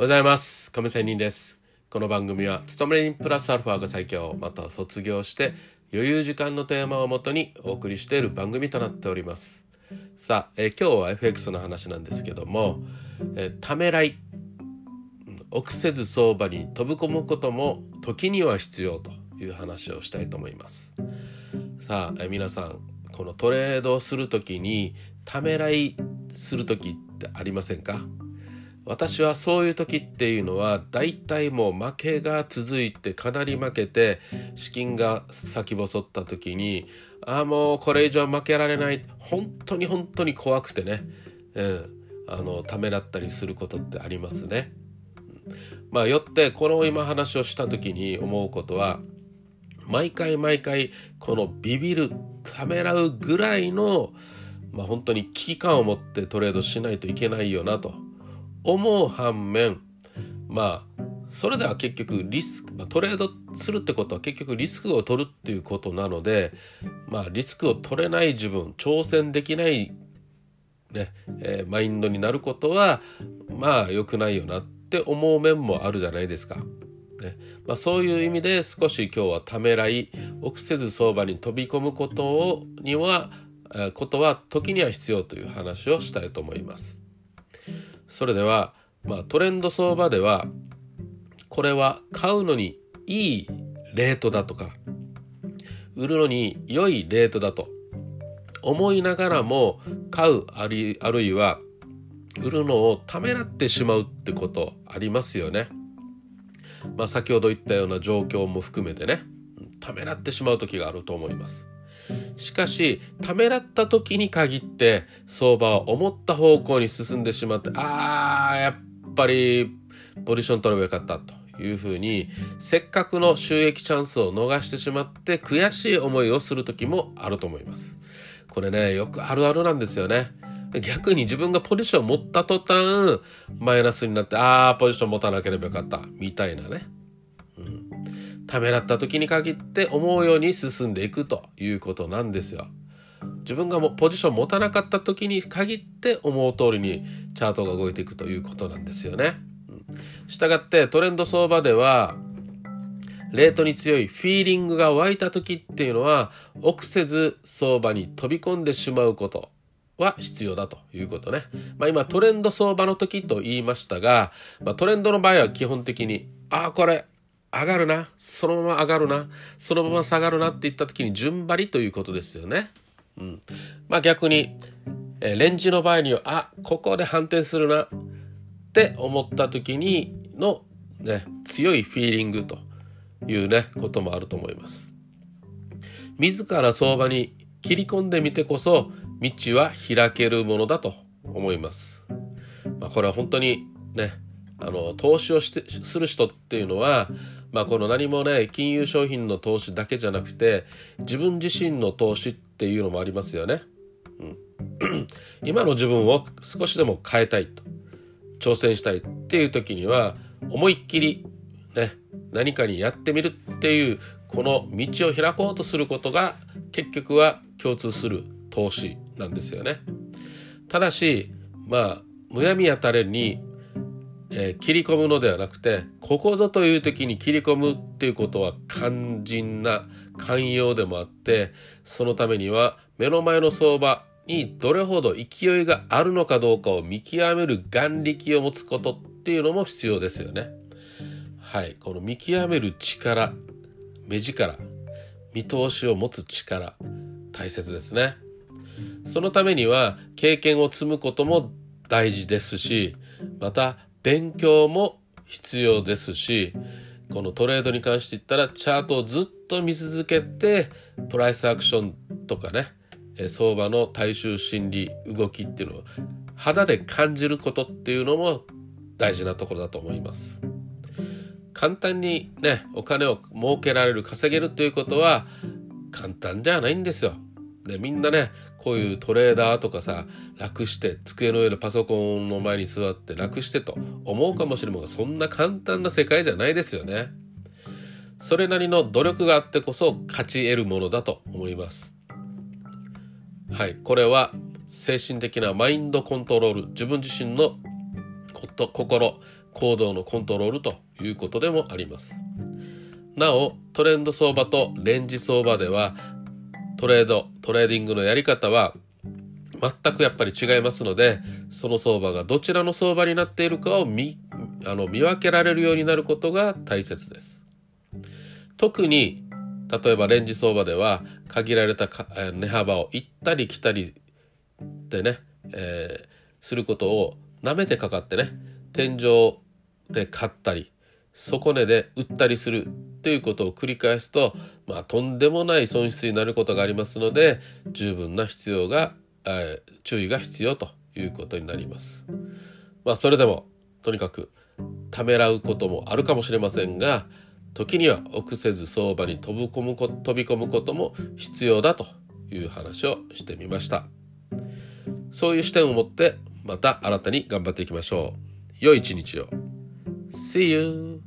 おはようございます。亀仙人です。この番組は勤め人プラスアルファが最強。または卒業して余裕時間のテーマをもとにお送りしている番組となっております。さあ、え今日は FX の話なんですけども、えためらい。臆せず相場に飛び込むことも時には必要という話をしたいと思います。さあ、え皆さんこのトレードをする時にためらいする時ってありませんか？私はそういう時っていうのは大体もう負けが続いてかなり負けて資金が先細った時にああもうこれ以上負けられない。本当に本当に怖くてね、うん、あのためらったりすることってありますね。まあよってこの今話をした時に思うことは毎回毎回このビビるためらうぐらいのまあ本当に危機感を持ってトレードしないといけないよなと。思う反面まあそれでは結局リスク、まあ、トレードするってことは結局リスクを取るっていうことなのでまあリスクを取れない自分挑戦できないね、えーマインドになることはまあ良くないよなって思う面もあるじゃないですか。ねまあ、そういう意味で少し今日はためらい臆せず相場に飛び込むことをにはことは時には必要という話をしたいと思います。それでは、まあ、トレンド相場ではこれは買うのにいいレートだとか売るのに良いレートだと思いながらも買うあるいは売るのをためらってしまうってことありますよね。まあ、先ほど言ったような状況も含めてねためらってしまう時があると思います。しかしためらった時に限って相場は思った方向に進んでしまってあーやっぱりポジション取ればよかったというふうにせっかくの収益チャンスを逃してしまって悔しい思いをする時もあると思います。これねよくあるあるなんですよね。逆に自分がポジションを持った途端マイナスになってあーポジション持たなければよかったみたいなね。ためらった時に限って思うように進んでいくということなんですよ。自分がもうポジション持たなかった時に限って思う通りにチャートが動いていくということなんですよね。したがってトレンド相場ではレートに強いフィーリングが湧いた時っていうのは臆せず相場に飛び込んでしまうことは必要だということね。まあ今トレンド相場の時と言いましたが、まあ、トレンドの場合は基本的にああこれ上がるなそのまま上がるなそのまま下がるなって言った時に順張りということですよね。うん、まあ逆に、えーレンジの場合にはあここで反転するなって思った時にの、ね、強いフィーリングというねこともあると思います。自ら相場に切り込んでみてこそ道は開けるものだと思います。まあ、これは本当にねあの投資をしてする人っていうのは、まあ、この何もね金融商品の投資だけじゃなくて自分自身の投資っていうのもありますよね。うん、今の自分を少しでも変えたいと挑戦したいっていう時には思いっきりね何かにやってみるっていうこの道を開こうとすることが結局は共通する投資なんですよね。ただしまあむやみやたれにえー切り込むのではなくてここぞという時に切り込むっていうことは肝心な寛容でもあってそのためには目の前の相場にどれほど勢いがあるのかどうかを見極める眼力を持つことっていうのも必要ですよね。はい、この見極める力目力見通しを持つ力大切ですね。そのためには経験を積むことも大事ですしまた勉強も必要ですしこのトレードに関して言ったらチャートをずっと見続けてプライスアクションとかねえ相場の大衆心理動きっていうのを肌で感じることっていうのも大事なところだと思います。簡単にねお金を儲けられる稼げるということは簡単じゃないんですよ。でみんなねこういうトレーダーとかさ楽して机の上でパソコンの前に座って楽してと思うかもしれませんがそんな簡単な世界じゃないですよね。それなりの努力があってこそ勝ち得るものだと思います。はいこれは精神的なマインドコントロール自分自身のこと心行動のコントロールということでもありますなおトレンド相場とレンジ相場ではトレードトレーディングのやり方は全くやっぱり違いますのでその相場がどちらの相場になっているかを見あの見分けられるようになることが大切です。特に例えばレンジ相場では限られた値幅を行ったり来たりでね、えー、することを舐めてかかってね天井で買ったり底値で売ったりするということを繰り返すと、まあ、とんでもない損失になることがありますので十分な必要が、えー、注意が必要ということになります。まあ、それでもとにかくためらうこともあるかもしれませんが時には臆せず相場に飛び込むこ飛び込むことも必要だという話をしてみましたそういう視点を持ってまた新たに頑張っていきましょう良い一日を See you!